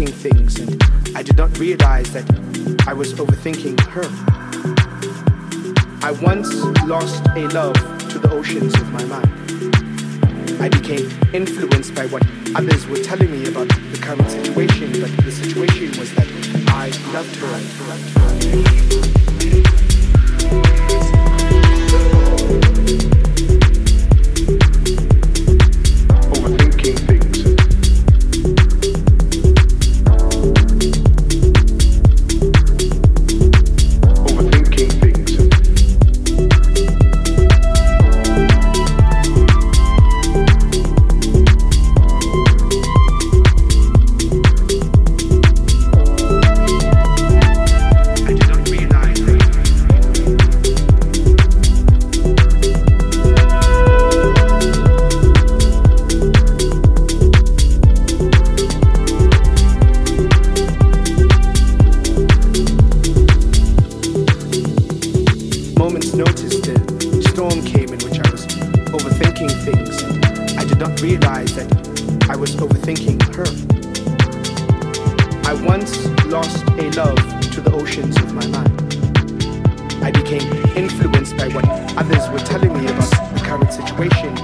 overthinking things, and I did not realize that I was overthinking her. I once lost a love to the oceans of my mind. I became influenced by what others were telling me about the current situation, but the situation was that I loved her. I loved her. realized that I was overthinking her. I once lost a love to the oceans of my mind. I became influenced by what others were telling me about the current situation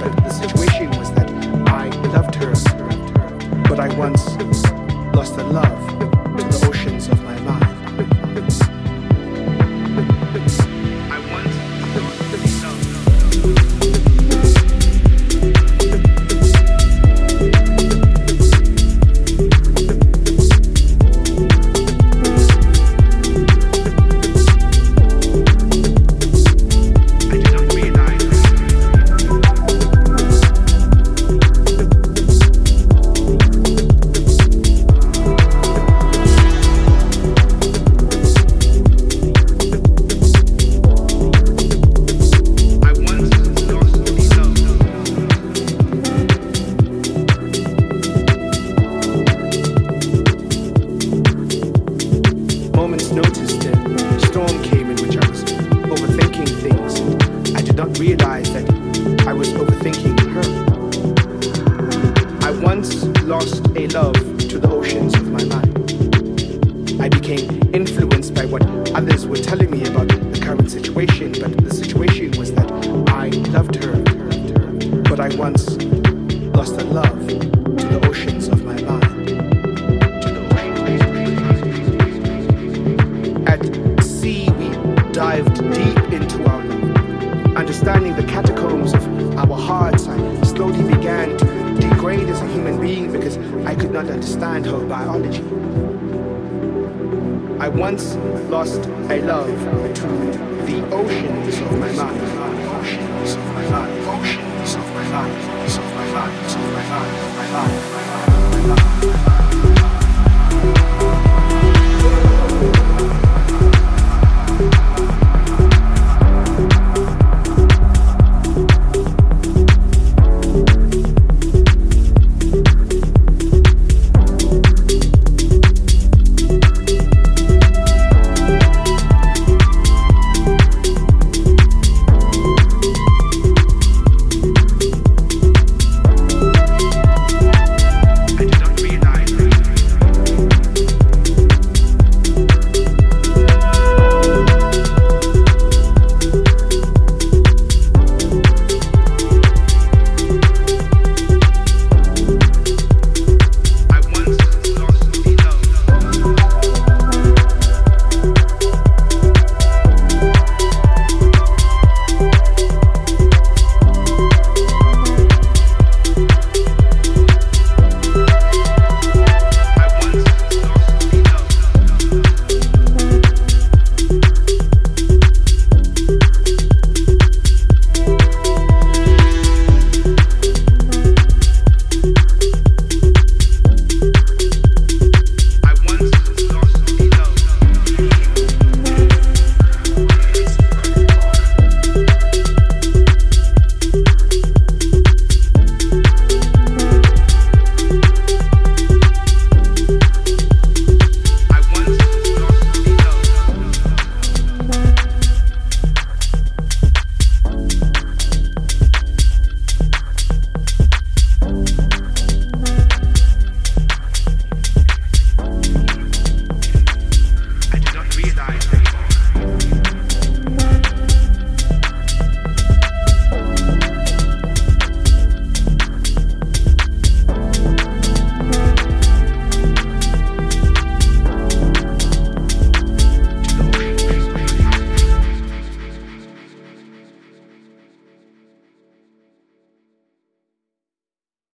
realized that I was overthinking her. I once lost a love to the oceans of my mind. I became influenced by what others were telling me about the current situation, but the situation was that I loved her, but I once lost a love to the oceans of my mind. being because I could not understand her biology. I once lost a love to the oceans of my mind.